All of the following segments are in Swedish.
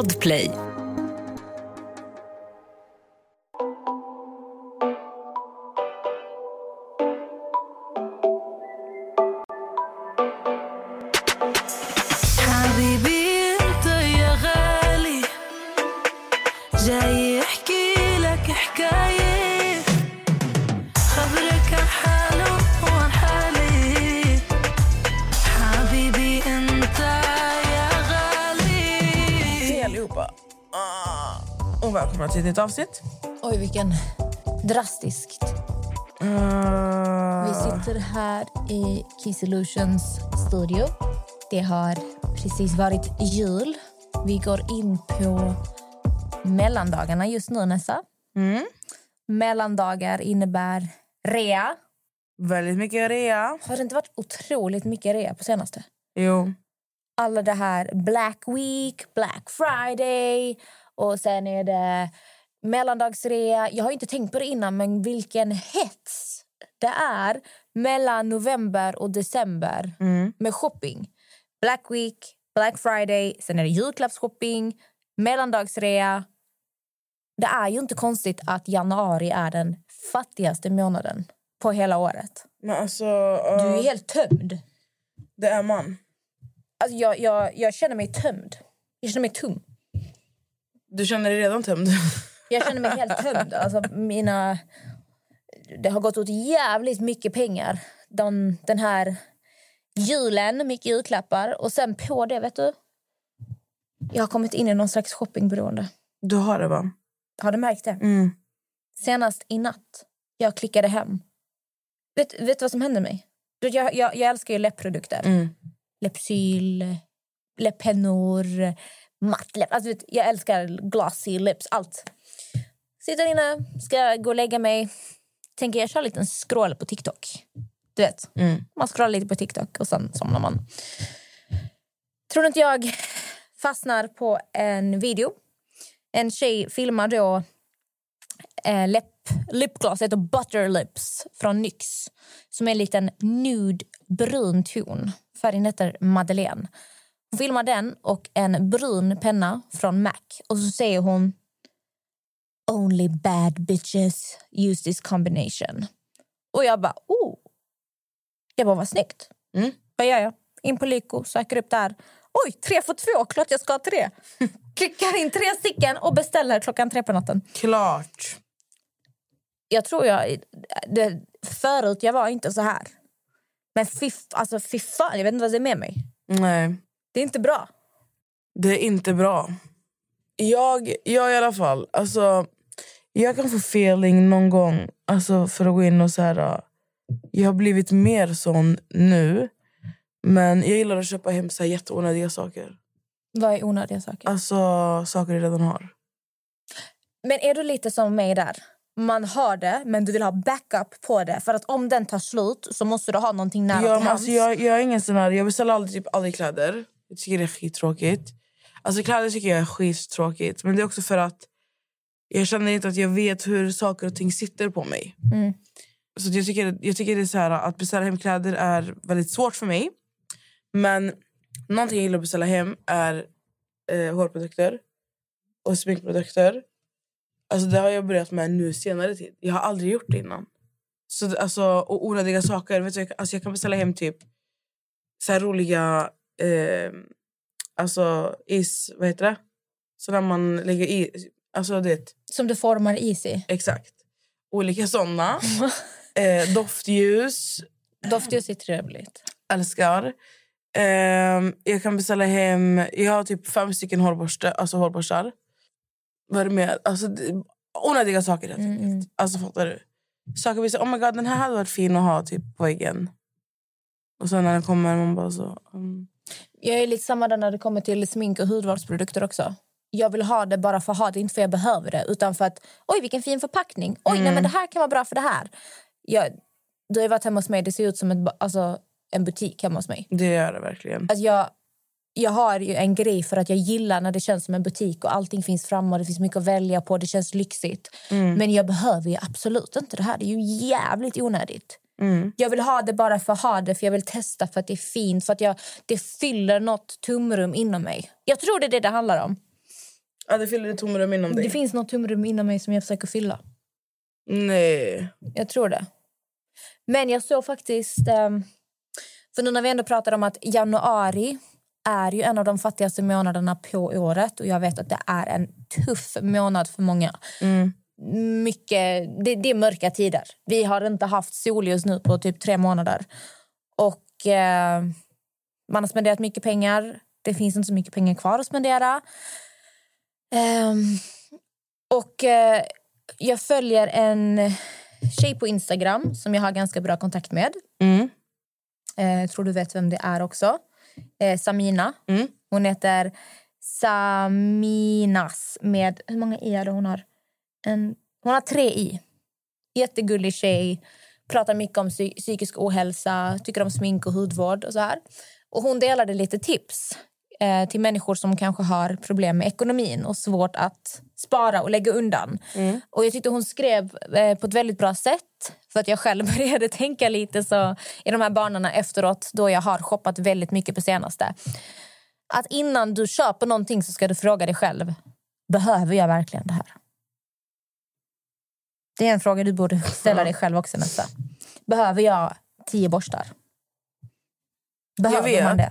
Podplay. Avsnitt. Oj, vilken drastiskt. Ah. Vi sitter här i Kiss Illusions studio. Det har precis varit jul. Vi går in på mellandagarna just nu, Nessa. Mm. Mellandagar innebär rea. Väldigt mycket rea. Har det inte varit otroligt mycket rea på senaste? Jo. Alla det här Black Week, Black Friday och sen är det mellandagsrea. Jag har inte tänkt på det innan, men vilken hets det är mellan november och december Mm. med shopping. Black Week, Black Friday, sen är det julklappsshopping, mellandagsrea. Det är ju inte konstigt att januari är den fattigaste månaden på hela året. Alltså, ah, Du är helt tömd. det är man. Alltså jag, jag, jag känner mig tömd. Jag känner mig tom. Du känner dig redan tömd. Jag känner mig helt tömd. Alltså mina... Det har gått åt jävligt mycket pengar den, den här julen. Mycket julklappar. Och sen på det, vet du... Jag har kommit in i någon slags shoppingberoende. Du har det, va? Har du märkt det? Mm. Senast i natt. Jag klickade hem. Vet, vet du vad som hände mig? Jag, jag, jag älskar ju läppprodukter. Mm. Läppsyl, läpppennor, mattläpp. Alltså, vet, jag älskar glossy lips, allt. Sitter inne, ska gå och lägga mig. Tänker jag kör en liten scroll på TikTok. Du vet, Mm. man scrollar lite på TikTok och sen somnar man. Tror du inte jag fastnar på en video. En tjej filmar då eh, läpp, lipgloss, heter Butter Lips från NYX som är en liten nude brun ton. Färgen heter Madeleine. Hon filmar den och en brun penna från MAC. Och så säger hon Only bad bitches use this combination. Och jag bara, oh. Jag bara, vad snyggt. Mm. Vad gör jag? In på Lyko, söker upp där. Oj, tre för två, klart jag ska ha tre. Klickar in tre stycken och beställer klockan tre på natten. Klart. Jag tror jag... Det, förut jag var inte så här. Men fy, alltså, fy fan, jag vet inte vad det är med mig. Nej, Det är inte bra. det är inte bra. Jag, jag i alla fall, alltså... Jag kan få feeling någon gång, alltså för att gå in och så här... ah, Jag har blivit mer sån nu. Men jag gillar att köpa hem så här jätteonödiga saker. Vad är onödiga saker? Alltså saker jag redan har. Men är du lite som mig där? Man har det, men du vill ha backup på det. För att om den tar slut så måste du ha någonting nära Ja, till men hands. alltså, jag, jag är ingen sån här, jag beställer aldrig, typ, aldrig kläder. Jag tycker det är skittråkigt. Alltså kläder tycker jag är skittråkigt. Men det är också för att jag känner inte att jag vet hur saker och ting sitter på mig. Mm. Så jag tycker, jag tycker det är så här, att beställa hem kläder är väldigt svårt för mig. Men någonting jag gillar att beställa hem är eh, hårprodukter och sminkprodukter. Alltså det har jag börjat med nu senare tid. Jag har aldrig gjort det innan. Så, alltså, och onödiga saker. Vet du, jag, alltså jag kan beställa hem typ så roliga eh, alltså is, vad heter det? Så när man lägger i, alltså det, Som du formar is i. exakt. Olika såna. eh, doftljus, Doftljus är trevligt. älskar. Ehm, jag kan beställa hem... Jag har typ fem stycken hårborste, alltså hårborstar. Vad är det mer? Alltså, onödiga saker helt Mm, enkelt. mm. Alltså fattar du? Saker vi säger, oh my god, den här hade varit fin att ha typ på väggen. Och sen när den kommer, man bara så... mm. Jag är lite samma där när det kommer till smink och hudvårdsprodukter också. Jag vill ha det bara för att ha det, inte för att jag behöver det. Utan för att, oj vilken fin förpackning. Oj, nej, men det här kan vara bra för det här. Jag, du har varit hemma hos mig, det ser ut som ett, alltså, en butik hemma hos mig. Det gör det verkligen. Alltså jag, jag har ju en grej för att jag gillar när det känns som en butik och allting finns framme och det finns mycket att välja på, det känns lyxigt. Men jag behöver ju absolut inte det här, det är ju jävligt onödigt. Mm. Jag vill ha det bara för att ha det, för jag vill testa för att det är fint, för att jag, det fyller något tomrum inom mig. Jag tror det är det det handlar om. Ja, det fyller ett tomrum inom dig. Det finns något tomrum inom mig som jag försöker fylla. Nej. Jag tror det. Men jag såg faktiskt... ehm, För nu när vi ändå pratar om att januari är ju en av de fattigaste månaderna på året och jag vet att det är en tuff månad för många. Mm. Mycket, det, det är mörka tider. Vi har inte haft solljus nu på typ tre månader. Och eh, man har spenderat mycket pengar. Det finns inte så mycket pengar kvar att spendera. Ehm, och eh, jag följer en tjej på Instagram som jag har ganska bra kontakt med. Mm. Jag tror du vet vem det är också. Eh, Samina. Mm. Hon heter Saminas med... Hur många i är det hon har? En, hon har tre i. Jättegullig tjej. Pratar mycket om psy- psykisk ohälsa, tycker om smink och hudvård. och så här. Och Hon delade lite tips eh, till människor som kanske har problem med ekonomin och svårt att spara och lägga undan. Och Jag tyckte hon skrev eh, på ett väldigt bra sätt för att jag själv började tänka lite så i de här banorna efteråt då jag har shoppat väldigt mycket på senaste. Att innan du köper någonting så ska du fråga dig själv. Behöver jag verkligen det här? Det är en fråga du borde ställa dig själv också nästa. Behöver jag tio borstar? Behöver man det?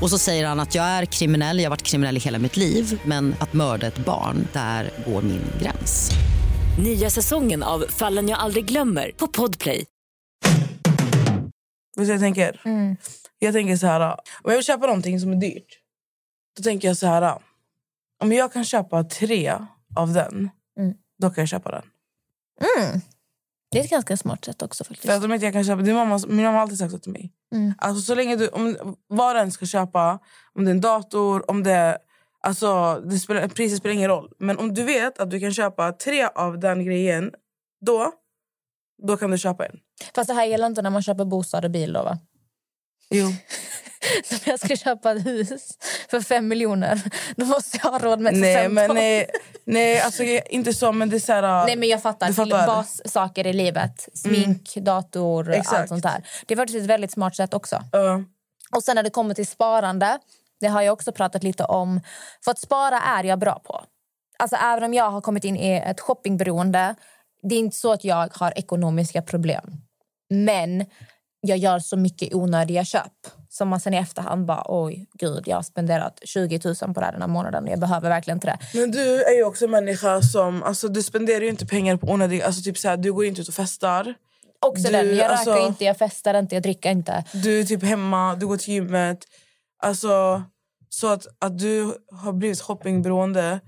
Och så säger han att jag är kriminell, jag har varit kriminell i hela mitt liv men att mörda ett barn, där går min gräns. Nya säsongen av Fallen jag aldrig glömmer på Podplay. Vet du jag tänker? Jag tänker så här. Om jag vill köpa någonting som är dyrt. Då tänker jag så här. Om jag kan köpa tre av den. Då kan jag köpa den. Det är ett ganska smart sätt också. faktiskt. För att om inte jag kan köpa, är mamma, min mamma har alltid sagt så till mig. Alltså, så länge du, om, vad den ska köpa, om det är en dator, om det är... Alltså, det spelar, priset spelar ingen roll. Men om du vet att du kan köpa tre av den grejen, då, då kan du köpa en. Fast det här gäller inte när man köper bostad och bil. Då, va? Jo. Om jag ska köpa ett hus för fem miljoner, då måste jag ha råd med ett Nej, men 15. nej, nej alltså, inte så. Men det är så här, Nej, men jag fattar. Fattar. bassaker i livet. Smink, dator, allt Exakt. sånt där. Det är faktiskt ett väldigt smart sätt också. Ja. Och sen när det kommer till sparande, det har jag också pratat lite om. För att spara är jag bra på. Alltså även om jag har kommit in i ett shoppingberoende, det är inte så att jag har ekonomiska problem. Men jag gör så mycket onödiga köp som man sen i efterhand bara oj gud jag har spenderat 20 000 på det här den här månaden jag behöver verkligen inte det. Men du är ju också en människa som... Alltså, du spenderar ju inte pengar på onödiga... Alltså, typ så här, du går inte ut och festar. Också Du, den, jag alltså- röker inte, jag festar inte, jag dricker inte. Du är typ hemma, du går till gymmet. Alltså, så att, att du har blivit shoppingberoende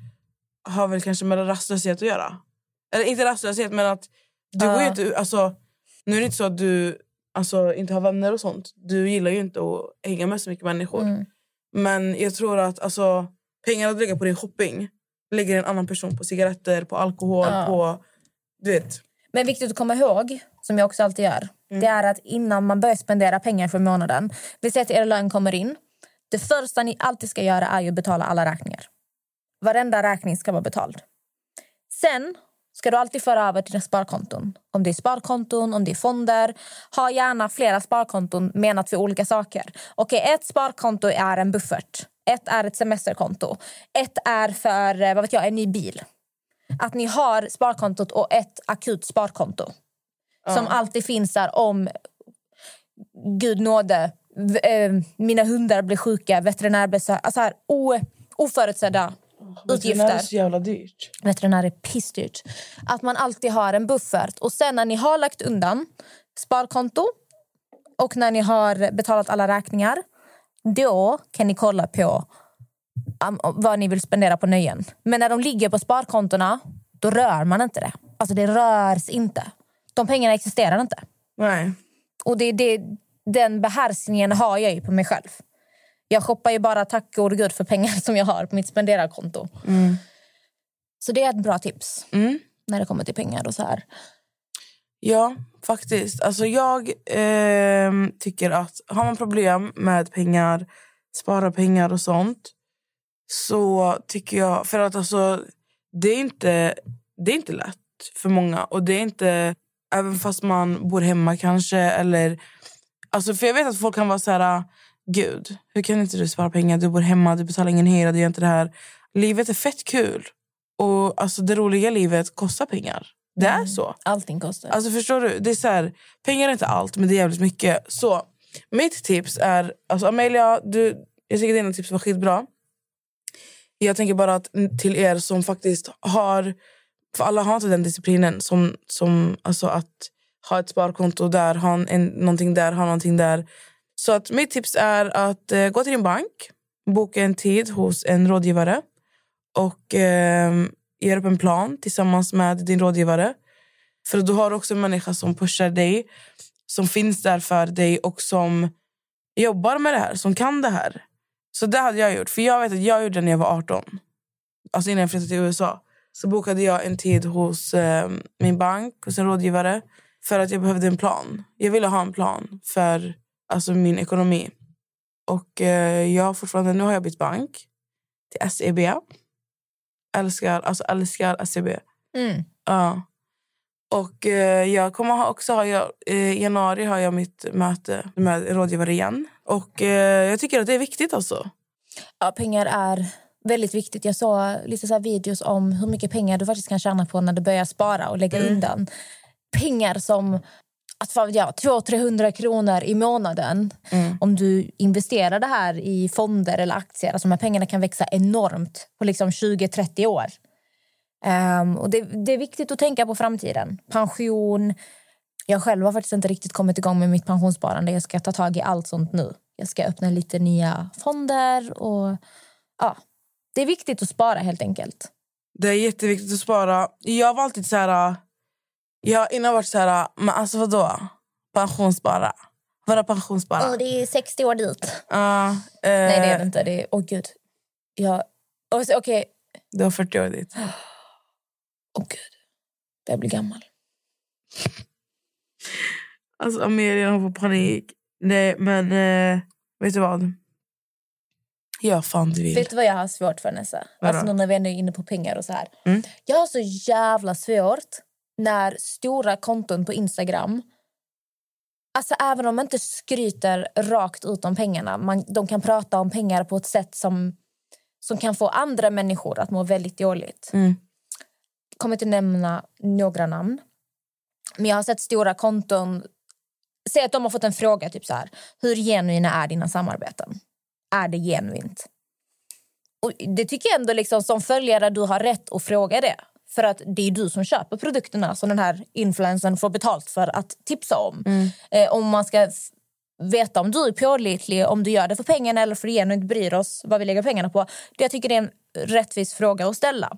har väl kanske med rastlöshet att göra. Eller inte rastlöshet, men att du går ju inte... Alltså, nu är det inte så att du alltså, inte har vänner och sånt. Du gillar ju inte att hänga med så mycket människor. Mm. Men jag tror att alltså, pengarna du lägger på din shopping lägger en annan person på cigaretter, på alkohol, Ja. på... Du vet. Men viktigt att komma ihåg, som jag också alltid gör, det är att innan man börjar spendera pengar för månaden, vi säger att er lön kommer in, det första ni alltid ska göra är att betala alla räkningar. Varenda räkning ska vara betald. Sen ska du alltid föra över till dina sparkonton. Om det är sparkonton, om det är fonder. Ha gärna flera sparkonton menat för olika saker. Okej, ett sparkonto är en buffert. Ett är ett semesterkonto. Ett är för eh, vad vet jag, en ny bil. Att ni har sparkontot och ett akut sparkonto. Som alltid finns där om, gud nåde, eh, mina hundar blir sjuka, veterinärbesök. Alltså här, o, oförutsedda Det är utgifter. så jävla dyrt. Veterinär är pissdyrt. Att man alltid har en buffert. Och sen när ni har lagt undan sparkonto och när ni har betalat alla räkningar då kan ni kolla på um, vad ni vill spendera på nöjen. Men när de ligger på sparkontona då rör man inte det. Alltså det rörs inte. De pengarna existerar inte. Nej. Och det, det, den behärskningen har jag ju på mig själv. Jag shoppar ju bara tack gode gud för pengar som jag har på mitt spenderarkonto. Så det är ett bra tips Mm. när det kommer till pengar och så här. Ja, faktiskt. Alltså jag ehm, tycker att har man problem med pengar, spara pengar och sånt så tycker jag... För att alltså, det är inte, det är inte lätt för många. Och det är inte... Även fast man bor hemma kanske eller... Alltså för jag vet att folk kan vara så här... Gud, hur kan inte du spara pengar? Du bor hemma, du betalar ingen hyra, du gör inte det här. Livet är fett kul. Och alltså det roliga livet kostar pengar. Det är så. Allting kostar. Alltså förstår du? Det är så här, pengar är inte allt, men det är jävligt mycket. Så mitt tips är... Alltså Amelia, du, jag tycker dina tips var skitbra. Jag tänker bara att till er som faktiskt har... För alla har inte den disciplinen som, som alltså att ha ett sparkonto där, ha en, någonting där, ha någonting där. Så att mitt tips är att eh, gå till din bank, boka en tid hos en rådgivare och eh, göra upp en plan tillsammans med din rådgivare. För du har också en människa som pushar dig, som finns där för dig och som jobbar med det här, som kan det här. Så det hade jag gjort. För jag vet att jag gjorde det när jag var 18. Alltså innan jag flyttade till USA. Så bokade jag en tid hos eh, min bank, hos en rådgivare. För att jag behövde en plan. Jag ville ha en plan för alltså, min ekonomi. Och eh, jag har fortfarande, nu har jag bytt bank till SEB. Älskar, alltså älskar SEB. Mm. Ja. Och eh, jag kommer ha, också ha, jag, eh, i januari har jag mitt möte med rådgivare igen. Och eh, jag tycker att det är viktigt alltså. Ja, pengar är väldigt viktigt. Jag såg lite så här videos om hur mycket pengar du faktiskt kan tjäna på när du börjar spara och lägga undan. Pengar som att fan, ja, 200-300 kronor i månaden. Om du investerar det här i fonder eller aktier, alltså de här pengarna kan växa enormt på liksom 20-30 år. Ehm, och det, det är viktigt att tänka på framtiden. Pension. Jag själv har faktiskt inte riktigt kommit igång med mitt pensionssparande. Jag ska ta tag i allt sånt nu. Jag ska öppna lite nya fonder. och ja, Det är viktigt att spara helt enkelt. Det är jätteviktigt att spara. Jag var alltid så här... Jag har innan varit så här... Men alltså vadå? Pensionsspara? Vadå pensionsspara? Och det är 60 år dit. Ja, eh, Nej, det är det inte. Det är, åh gud. Jag, så- Okej. Du har 40 år dit. Åh gud. Jag blir gammal. Alltså Amelia hon får panik. Nej, men eh, vet du vad? Gör fan du vill. Vet du vad jag har svårt för Nessa? Vadå? Alltså när vi ändå är inne på pengar och så här. Mm. Jag har så jävla svårt när stora konton på Instagram Alltså även om man inte skryter rakt ut om pengarna. Man, de kan prata om pengar på ett sätt som, som kan få andra människor att må väldigt dåligt. Mm. kommer inte nämna några namn. Men jag har sett stora konton... Säg att de har fått en fråga. typ så här. Hur genuina är dina samarbeten? Är det genuint? Och det tycker jag ändå liksom, som följare du har rätt att fråga det. För att det är du som köper produkterna som den här influencern får betalt för att tipsa om. Eh, om man ska veta om du är pålitlig, om du gör det för pengarna eller för att genuint bryr oss vad vi lägger pengarna på. Det jag tycker det är en rättvis fråga att ställa.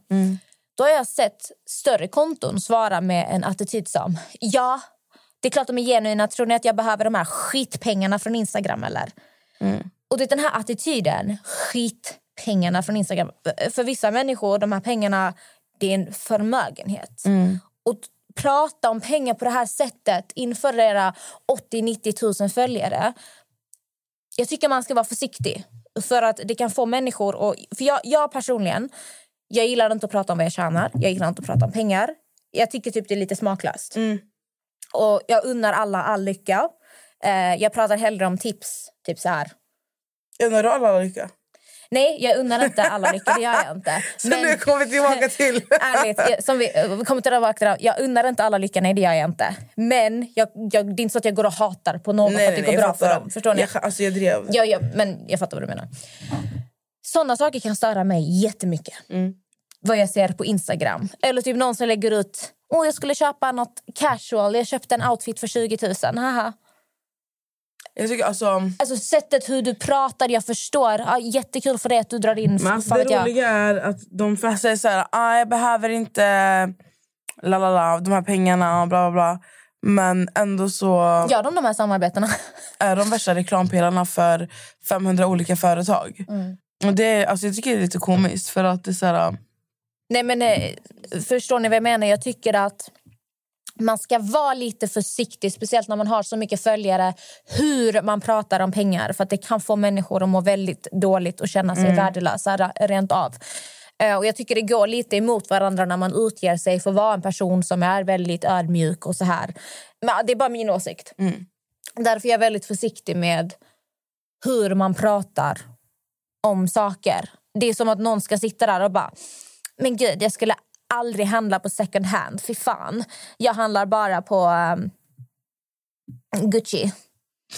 Då har jag sett större konton svara med en attityd som ja, det är klart de är genuina. Tror ni att jag behöver de här skitpengarna från Instagram eller? Och det är den här attityden, skitpengarna från Instagram. För vissa människor, de här pengarna, det är en förmögenhet. Och t- prata om pengar på det här sättet inför era 80-90 000 följare. Jag tycker man ska vara försiktig. För att det kan få människor... Och, för jag, jag personligen, jag gillar inte att prata om vad jag tjänar. Jag gillar inte att prata om pengar. Jag tycker typ det är lite smaklöst. Och jag unnar alla all lycka. Eh, jag pratar hellre om tips. Typ så här. Undrar du alla lycka? Nej, jag unnar inte alla lycka. Det gör jag inte. Så nu kommer vi tillbaka till... Ärligt, som vi, vi kommer tillbaka till. Jag unnar inte alla lycka, nej det gör jag inte. Men jag, jag, det är inte så att jag går och hatar på någon för att det går jag bra för dem. Förstår ni? Jag, alltså jag drev. Ja, ja, men jag fattar vad du menar. Såna saker kan störa mig jättemycket. Vad jag ser på Instagram. Eller typ någon som lägger ut... Åh, jag skulle köpa något casual. Jag köpte en outfit för 20 000. Haha. Jag tycker alltså... Alltså sättet hur du pratar, jag förstår. Ja, jättekul för dig att du drar in... Men alltså det vet jag. roliga är att de flesta säger så här, ah, jag behöver inte la, la, la, de här pengarna och bla bla bla. Men ändå så Gör de de här samarbetena? är de värsta reklampelarna för 500 olika företag. Mm. Och det, alltså jag tycker det är lite komiskt för att det är så här, Nej, men eh, förstår ni vad jag menar? Jag tycker att man ska vara lite försiktig, speciellt när man har så mycket följare, hur man pratar om pengar. För att det kan få människor att må väldigt dåligt och känna sig värdelösa ra- rent av. Eh, Och jag tycker det går lite emot varandra när man utger sig för att vara en person som är väldigt ödmjuk och så här. Men det är bara min åsikt. Därför är jag väldigt försiktig med hur man pratar om saker. Det är som att någon ska sitta där och bara... Men gud, jag skulle aldrig handla på second hand. Fy fan. Jag handlar bara på um, Gucci.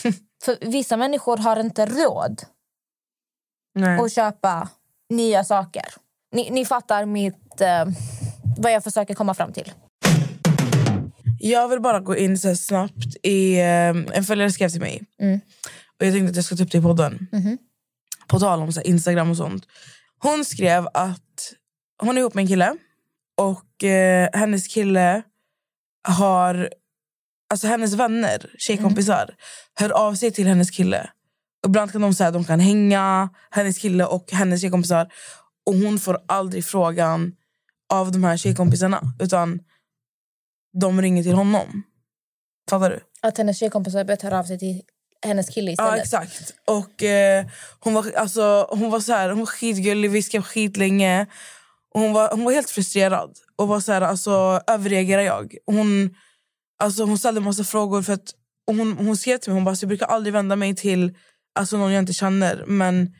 För vissa människor har inte råd Nej. att köpa nya saker. Ni, ni fattar mitt, eh, vad jag försöker komma fram till. Jag vill bara gå in så snabbt. i eh, En följare skrev till mig. Och Jag tänkte att jag ska ta upp det i podden. På tal om så Instagram och sånt. Hon skrev att hon är ihop med en kille. Och eh, hennes kille har... Alltså hennes vänner, tjejkompisar, hör av sig till hennes kille. Ibland kan de säga att de kan hänga, hennes kille och hennes tjejkompisar. Och hon får aldrig frågan av de här tjejkompisarna. Utan de ringer till honom. Fattar du? Att hennes tjejkompisar börjat höra av sig till hennes kille Ja, istället. exakt. Och eh, hon var, alltså, hon var så här, hon var skitgullig, vi skrev skitlänge. Och hon, var, hon var helt frustrerad. Och var så här, alltså, överreagerar jag? Hon, alltså, hon ställde en massa frågor. För att, hon, hon skrev till mig, hon bara, jag brukar aldrig vända mig till alltså, någon jag inte känner. Men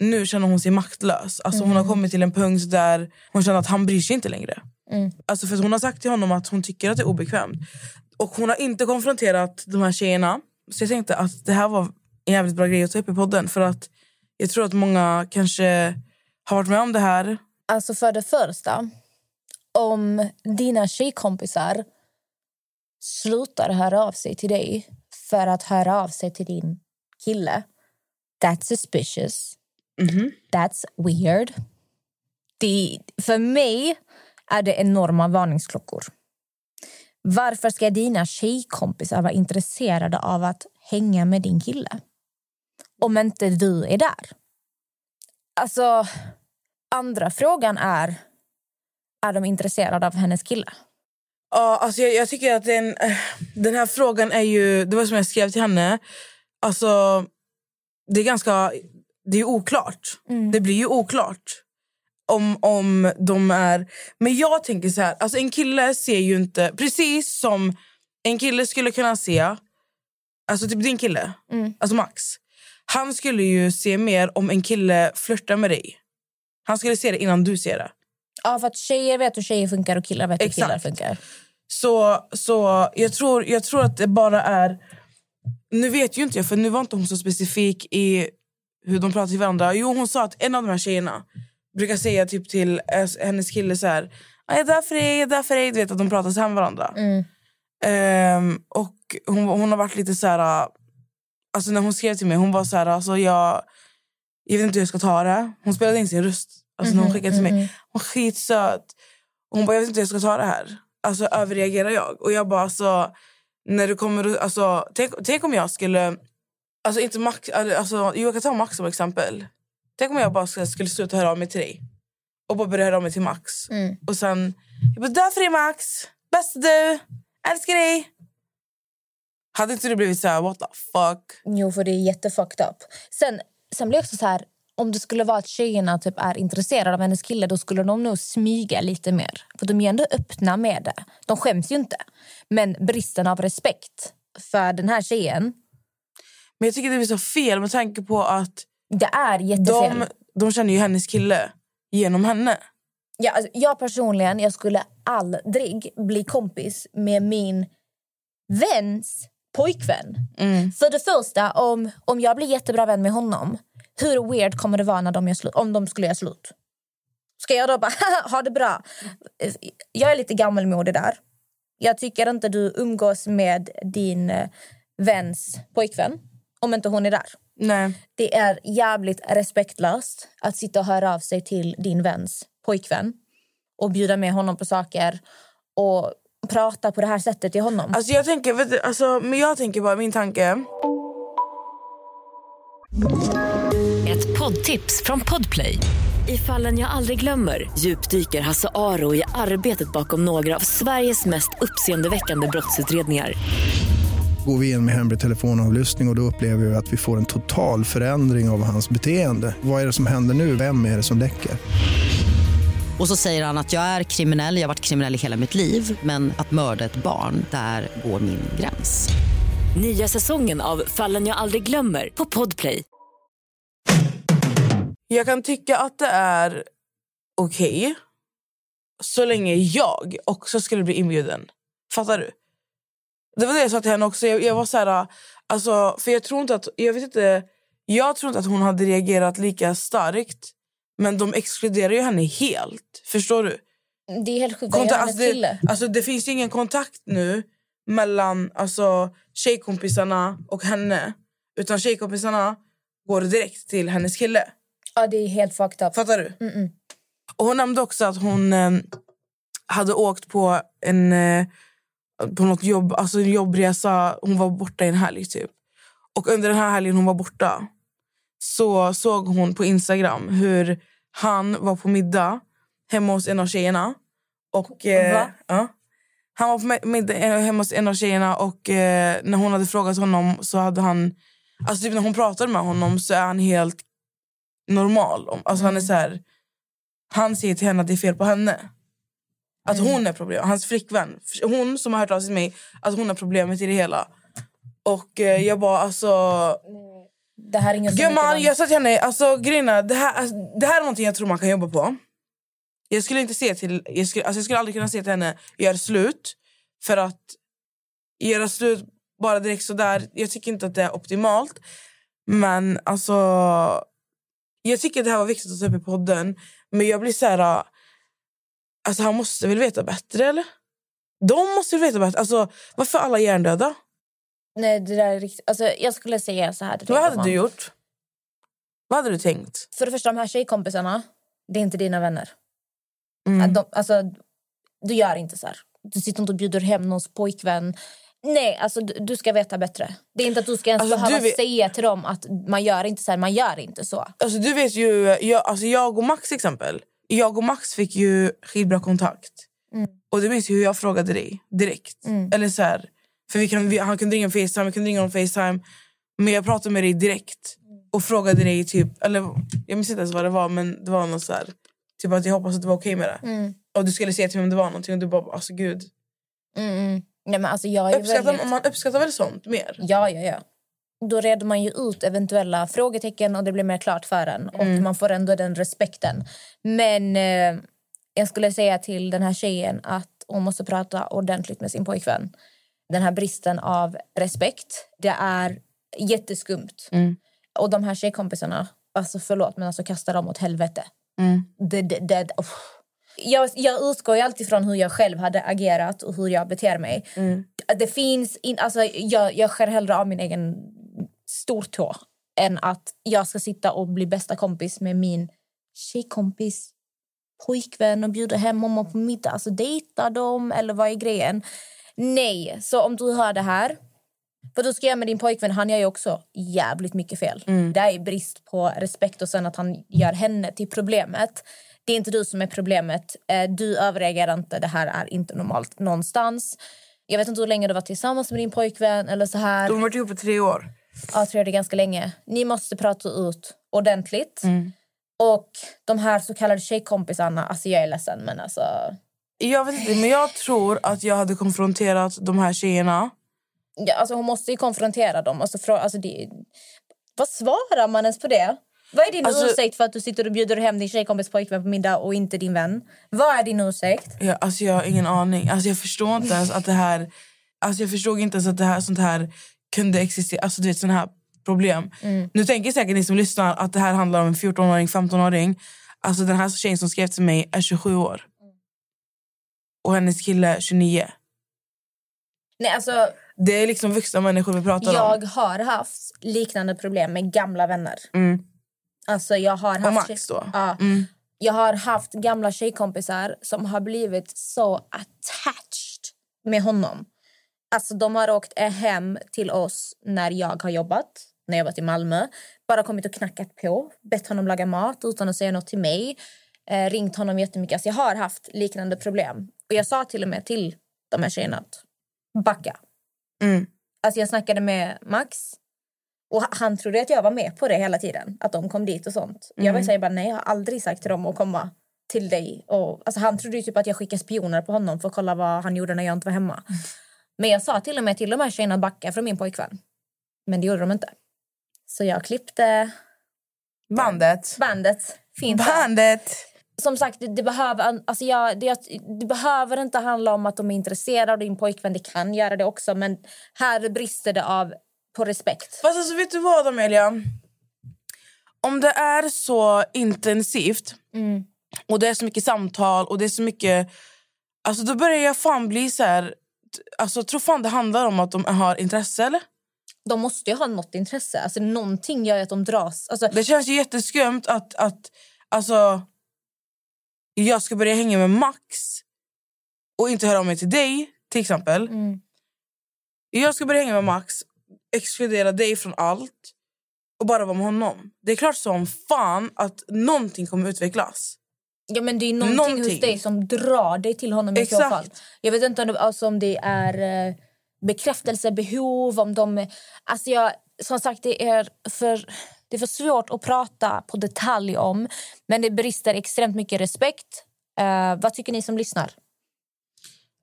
nu känner hon sig maktlös. Alltså, Hon har kommit till en punkt där hon känner att han bryr sig inte längre. Alltså, för hon har sagt till honom att hon tycker att det är obekvämt. Och hon har inte konfronterat de här tjejerna. Så jag tänkte att det här var en jävligt bra grej att ta upp i podden. För att jag tror att många kanske har varit med om det här. Alltså för det första, om dina tjejkompisar slutar höra av sig till dig för att höra av sig till din kille. That's suspicious. That's weird. Det, för mig är det enorma varningsklockor. Varför ska dina tjejkompisar vara intresserade av att hänga med din kille? Om inte du är där. Alltså, andra frågan är... Är de intresserade av hennes kille? Ja, alltså jag, jag tycker att den, eh, den här frågan är ju... Det var som jag skrev till henne. Alltså, det är ganska... Det är oklart. Det blir ju oklart. Om, om de är... Men jag tänker så här. Alltså en kille ser ju inte... Precis som en kille skulle kunna se... Alltså typ din kille, alltså Max. Han skulle ju se mer om en kille flörtar med dig. Han skulle se det innan du ser det. Ja, för att tjejer vet hur tjejer funkar och killar vet hur Exakt. killar funkar. Så, så jag, tror, jag tror att det bara är... Nu vet ju inte jag, för nu var inte hon så specifik i hur de pratar till varandra. Jo, hon sa att en av de här tjejerna brukar säga typ till hennes kille så här... "Ah, Jag är där för dig, jag är där för dig. Du vet att de pratar så här med varandra. Ehm, och hon, hon har varit lite så här... Alltså när hon skrev till mig, hon var så här... Alltså jag, jag vet inte hur jag ska ta det. Hon spelade in sin röst. Alltså när hon skickade till mig. Hon var skitsöt. Hon bara, jag vet inte hur jag ska ta det här. Alltså överreagerar jag? Och jag bara, alltså... När du kommer, alltså, tänk, tänk om jag skulle... Alltså inte Max, alltså, jo, jag kan ta Max som exempel. Tänk om jag bara skulle, skulle sluta höra av mig till dig. Och bara börja höra av mig till Max. Och sen, jag bara, där för dig Max! Bästa du! Älskar dig! Hade inte du blivit så här, what the fuck? Jo, för det är jättefucked up. Sen, sen blir också så här... Om det skulle vara att tjejerna typ är intresserade av hennes kille då skulle de nog smyga lite mer. För de är ändå öppna med det. De skäms ju inte. Men bristen av respekt för den här tjejen, Men jag tycker det blir så fel med tanke på att det är jättefel. de, de känner ju hennes kille genom henne. Ja, alltså, jag personligen jag skulle aldrig bli kompis med min väns pojkvän. För det första, om, om jag blir jättebra vän med honom hur weird kommer det vara när de slut, om de skulle göra slut? Ska jag då bara "Haha, ha det bra? Jag är lite gammalmodig där. Jag tycker inte du umgås med din eh, väns pojkvän om inte hon är där. Nej. Det är jävligt respektlöst att sitta och höra av sig till din väns pojkvän och bjuda med honom på saker och prata på det här sättet till honom. Alltså jag tänker, vet du, alltså, men jag tänker bara, min tanke... Ett poddtips från Podplay. I fallen jag aldrig glömmer djupdyker Hasse Aro i arbetet bakom några av Sveriges mest uppseendeväckande brottsutredningar. Går vi in med hemlig telefonavlyssning och, och då upplever vi att vi får en total förändring av hans beteende. Vad är det som händer nu? Vem är det som läcker? Och så säger han att jag är kriminell, jag har varit kriminell i hela mitt liv men att mörda ett barn, där går min gräns. Nya säsongen av Fallen jag aldrig glömmer på Podplay. Jag kan tycka att det är okej så länge jag också skulle bli inbjuden. Fattar du? Det var det jag sa till henne också. Jag, jag var så här, alltså, för jag tror inte att jag vet inte, jag tror inte att hon hade reagerat lika starkt. Men de exkluderar ju henne helt. Förstår du? Det är helt sjukt. Konta- alltså, det, alltså, det finns ju ingen kontakt nu mellan alltså, tjejkompisarna och henne. Utan tjejkompisarna går direkt till hennes kille. Ja, det är helt fucked up. Fattar du? Mm-mm. Och hon nämnde också att hon eh, hade åkt på en eh, på något jobb, alltså en jobbresa. Hon var borta i en helg typ. Och under den här helgen hon var borta så såg hon på Instagram hur han var på middag hemma hos en av tjejerna. Och, eh, ja. Han var på mi- middag eh, hemma hos en av tjejerna och eh, när hon hade frågat honom så hade han... Alltså typ när hon pratade med honom så är han helt normal. Alltså han är så här, Han säger till henne att det är fel på henne. Att hon är problem. Hans flickvän. Hon som har hört av sig till mig. Att hon är problemet i det hela. Och eh, jag bara alltså... Det här är ingen som Gumman, jag sa till henne, alltså, grejerna, det, här, alltså, det här är någonting jag tror man kan jobba på. Jag skulle inte se till, jag skulle, alltså, jag skulle aldrig kunna se till henne, gör slut. För att göra slut bara direkt sådär, jag tycker inte att det är optimalt. Men alltså, jag tycker att det här var viktigt att ta upp i podden. Men jag blir så här, alltså han måste väl veta bättre eller? De måste väl veta bättre. Alltså, varför alla hjärndöda? Nej, det där är riktigt... Alltså, jag skulle säga så här Vad hade gumman. du gjort? Vad hade du tänkt? För det första, de här tjejkompisarna, det är inte dina vänner. Mm. De, alltså, du gör inte så här. Du sitter inte och bjuder hem någons pojkvän. Nej, alltså du, du ska veta bättre. Det är inte att du ska ens Alltså, behöva du vet- säga till dem att man gör inte så här, man gör inte så. Alltså, du vet ju, jag, alltså, jag och Max exempel. Jag och Max fick ju skitbra kontakt. Mm. Och det minns ju hur jag frågade dig direkt. Mm. Eller så här, för vi kan, vi, han kunde ringa om Facetime, jag kunde ringa om Facetime. Men jag pratade med dig direkt. Och frågade dig typ, eller jag minns inte ens vad det var men det var något så här. Typ att jag hoppas att du var okej med det. Mm. Och du skulle säga till mig om det var någonting och du bara, alltså gud. Mm, mm. Nej, men alltså, jag är Uppskattar, väldigt... Man uppskattar väl sånt mer? Ja, ja, ja. Då reder man ju ut eventuella frågetecken och det blir mer klart för en. Och Mm. man får ändå den respekten. Men eh, jag skulle säga till den här tjejen att hon måste prata ordentligt med sin pojkvän. Den här bristen av respekt, det är jätteskumt. Mm. Och de här tjejkompisarna, alltså förlåt men alltså kasta dem åt helvete. Mm. Det, det, det, uff. jag, jag utgår ju alltid från hur jag själv hade agerat och hur jag beter mig. Mm. Det finns in, alltså, jag, jag skär hellre av min egen stortå än att jag ska sitta och bli bästa kompis med min tjejkompis pojkvän och bjuda hem honom på middag. Alltså dejta dem eller vad är grejen? Nej, så om du hör det här för du ska göra med din pojkvän, han gör ju också jävligt mycket fel. Det är brist på respekt och sen att han gör henne till problemet. Det är inte du som är problemet. Eh, Du överreagerar inte. Det här är inte normalt någonstans. Jag vet inte hur länge du var tillsammans med din pojkvän eller så här. De har varit ihop i tre år. Ja, jag det är ganska länge. Ni måste prata ut ordentligt. Mm. Och de här så kallade tjejkompisarna, alltså jag är ledsen men alltså... Jag vet inte, men jag tror att jag hade konfronterat de här tjejerna. Ja, alltså hon måste ju konfrontera dem. Alltså, frå, alltså det, vad svarar man ens på det? Vad är din Alltså- ursäkt för att du sitter och bjuder hem din tjejkompis pojkvän på middag och inte din vän? Vad är din ursäkt? Jag, alltså jag har ingen aning. Alltså jag förstår inte ens att det här... Alltså jag förstod inte ens att det här, sånt här kunde existera. Alltså du vet, såna här problem. Nu tänker säkert ni som lyssnar att det här handlar om en 14-åring, 15-åring. Alltså den här tjejen som skrev till mig är 27 år. Och hennes kille är 29. Nej, alltså, Det är liksom vuxna människor vi pratar om. jag har haft liknande problem med gamla vänner. Mm. Alltså, jag har haft, Och Max då? Ja. Mm. Jag har haft gamla tjejkompisar som har blivit så attached med honom. Alltså de har åkt hem till oss när jag har jobbat. när jag varit i Malmö. Bara kommit och knackat på, bett honom laga mat utan att säga något till mig. Eh, ringt honom jättemycket. Alltså jag har haft liknande problem. Och jag sa till och med till de här tjejerna att backa. Mm. Alltså jag snackade med Max och han trodde att jag var med på det hela tiden. Att de kom dit och sånt. Jag var så här, bara, nej jag har aldrig sagt till dem att komma till dig. Och, alltså han trodde ju typ att jag skickade spioner på honom för att kolla vad han gjorde när jag inte var hemma. Men jag sa till och med till de här tjejerna att backa från min pojkvän. Men det gjorde de inte. Så jag klippte Bandet. bandet. Fint. Bandet. Som sagt, det, behöver, alltså jag, det, det behöver inte handla om att de är intresserade av din pojkvän. Det kan göra det också. Men här brister det av på respekt. Fast alltså, vet du vad Amelia? Om det är så intensivt Mm. och det är så mycket samtal och det är så mycket... Alltså då börjar jag fan bli så här... Alltså tror fan det handlar om att de har intresse eller? De måste ju ha något intresse. Alltså, någonting gör att de dras. Alltså, Det känns ju jätteskumt att, att alltså, jag ska börja hänga med Max och inte höra av mig till dig, till exempel. mm. Jag ska börja hänga med Max, exkludera dig från allt och bara vara med honom. Det är klart som fan att någonting kommer utvecklas. Ja, men det är någonting, Någonting. hos dig som drar dig till honom i så Exakt. fall. Jag vet inte om det, alltså, om det är eh, bekräftelsebehov, om de... Alltså jag, som sagt, det är, för, det är för svårt att prata på detalj om. Men det brister extremt mycket respekt. Eh, vad tycker ni som lyssnar?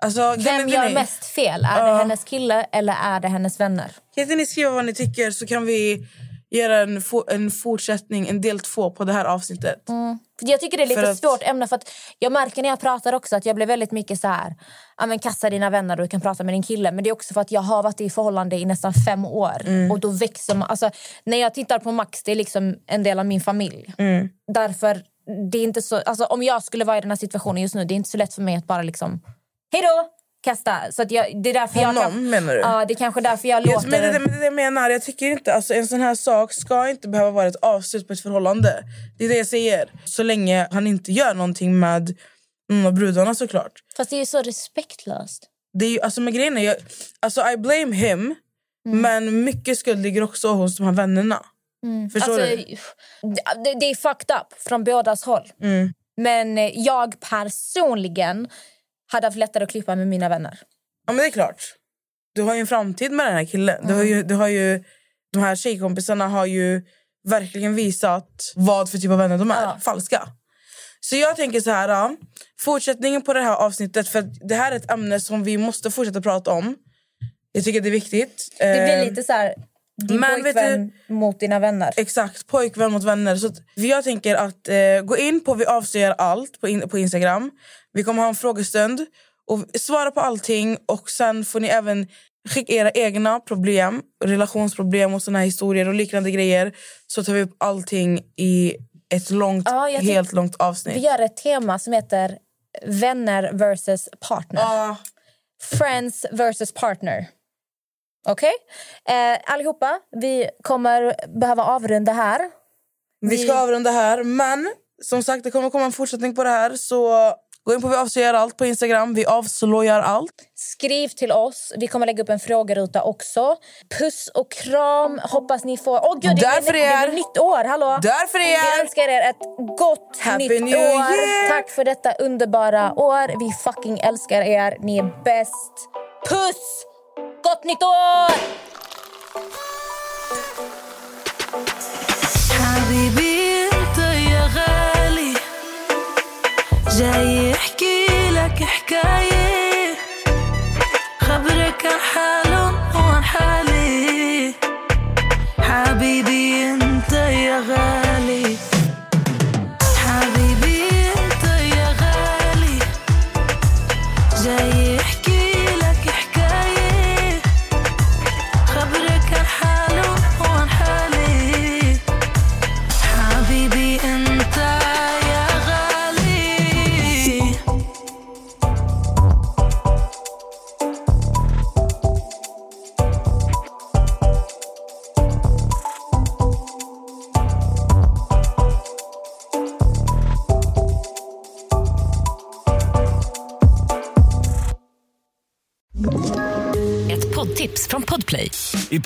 Alltså, Vem gör ni- mest fel? Är det Ja. hennes kille eller är det hennes vänner? Kan inte ni skriva vad ni tycker så kan vi göra en, en fortsättning, en del två på det här avsnittet. För Jag tycker det är lite För att- svårt ämne för att jag märker när jag pratar också att jag blir väldigt mycket så här, ja men kassa dina vänner och du kan prata med din kille. Men det är också för att jag har varit i förhållande i nästan fem år. Mm. Och då växer man, alltså när jag tittar på Max, det är liksom en del av min familj. Mm. Därför, det är inte så, alltså om jag skulle vara i den här situationen just nu, det är inte så lätt för mig att bara liksom, hej då, kasta. Så att jag, det är därför jag Honom kan, menar du? Ja, det är kanske därför jag Ja, låter... men det, det, men det jag menar. Jag tycker inte, alltså, en sån här sak ska inte behöva vara ett avslut på ett förhållande. Det är det jag säger. Så länge han inte gör någonting med någon av brudarna såklart. Fast det är ju så respektlöst. Det är ju, alltså med grejen är, jag, alltså I blame him. Mm. Men mycket skuld ligger också hos de här vännerna. Förstår Alltså, du? det, det är fucked up från bådas håll. Mm. Men jag personligen hade haft lättare att klippa med mina vänner. Ja men det är klart. Du har ju en framtid med den här killen. Du har ju, du har ju, de här tjejkompisarna har ju verkligen visat vad för typ av vänner de är. Ja. Falska. Så jag tänker så här. Fortsättningen på det här avsnittet. För det här är ett ämne som vi måste fortsätta prata om. Jag tycker det är viktigt. Det blir Eh, lite så här, din men pojkvän mot dina vänner. Exakt, pojkvän mot vänner. Så jag tänker att eh, gå in på Vi avslöjar allt på, in, på Instagram. Vi kommer ha en frågestund och svara på allting. Och Sen får ni även skicka era egna problem, relationsproblem och såna här historier och liknande grejer. Så tar vi upp allting i ett långt, Ja, helt långt avsnitt. Vi gör ett tema som heter vänner versus partner. Ja, Friends versus partner. Okej? Eh, allihopa, vi kommer behöva avrunda här. vi ska avrunda här, men som sagt det kommer komma en fortsättning på det här. Så gå in på Vi avslöjar allt på Instagram. Vi avslöjar allt. Skriv till oss. Vi kommer lägga upp en frågeruta också. Puss och kram. Hoppas ni får... Åh gud, det är, Därför det är är- nytt år. Hallå! Därför Vi är önskar er ett gott Happy nytt New år. Year! Tack för detta underbara år. Vi fucking älskar er. Ni är bäst. Puss! Nytt år! حبيبي انت يا غالي جاي احكي لك حكاية